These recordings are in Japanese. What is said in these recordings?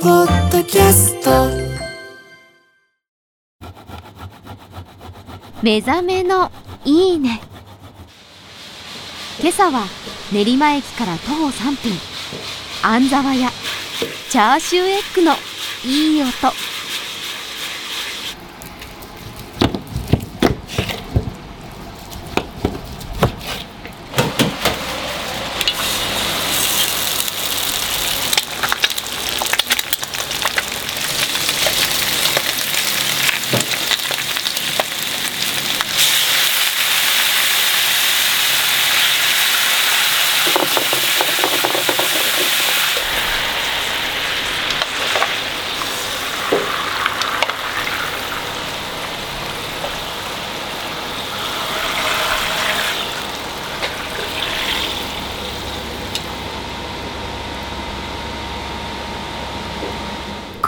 ポッドキャスト。目覚めのいいね。今朝は練馬駅から徒歩3分。安沢屋。チャーシューエッグのいい音。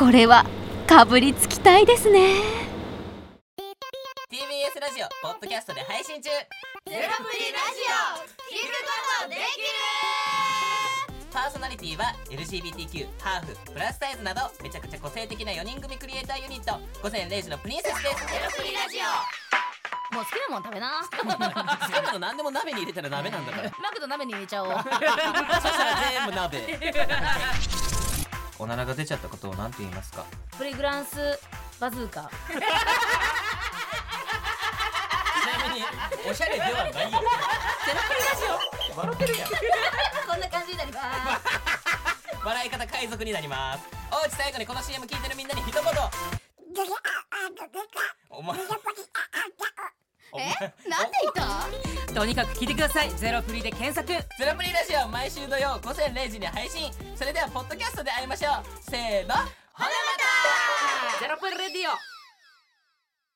これはかぶりつきたいですね。TBS ラジオポッドキャストで配信中。ゼロプリラジオ。聞くことできるパーソナリティは LGBTQ ハーフプラスサイズなどめちゃくちゃ個性的な4人組クリエイターユニット。午前0時のプリンセスです。ゼロプリラジオ。もう好きなもん食べな。好きなの何でも鍋に入れたら鍋なんだから。マクド鍋に入れちゃおう。そしたら全部鍋おならが出ちゃったことを何て言いますか？プリグランスバズーカ。ちなみにおしゃれではないよ。ゼロプリラジオ笑ってるやん。こんな感じになります。笑い方海賊になります。おうち最後にこの CM 聞いてるみんなに一言。お前お前なんで？とにかく聞いてください。ゼロプリで検索。ゼロプリラジオ毎週土曜午前0時に配信。それではポッドキャストで会いましょう。せーの。ほなまた。ゼロプリレディオ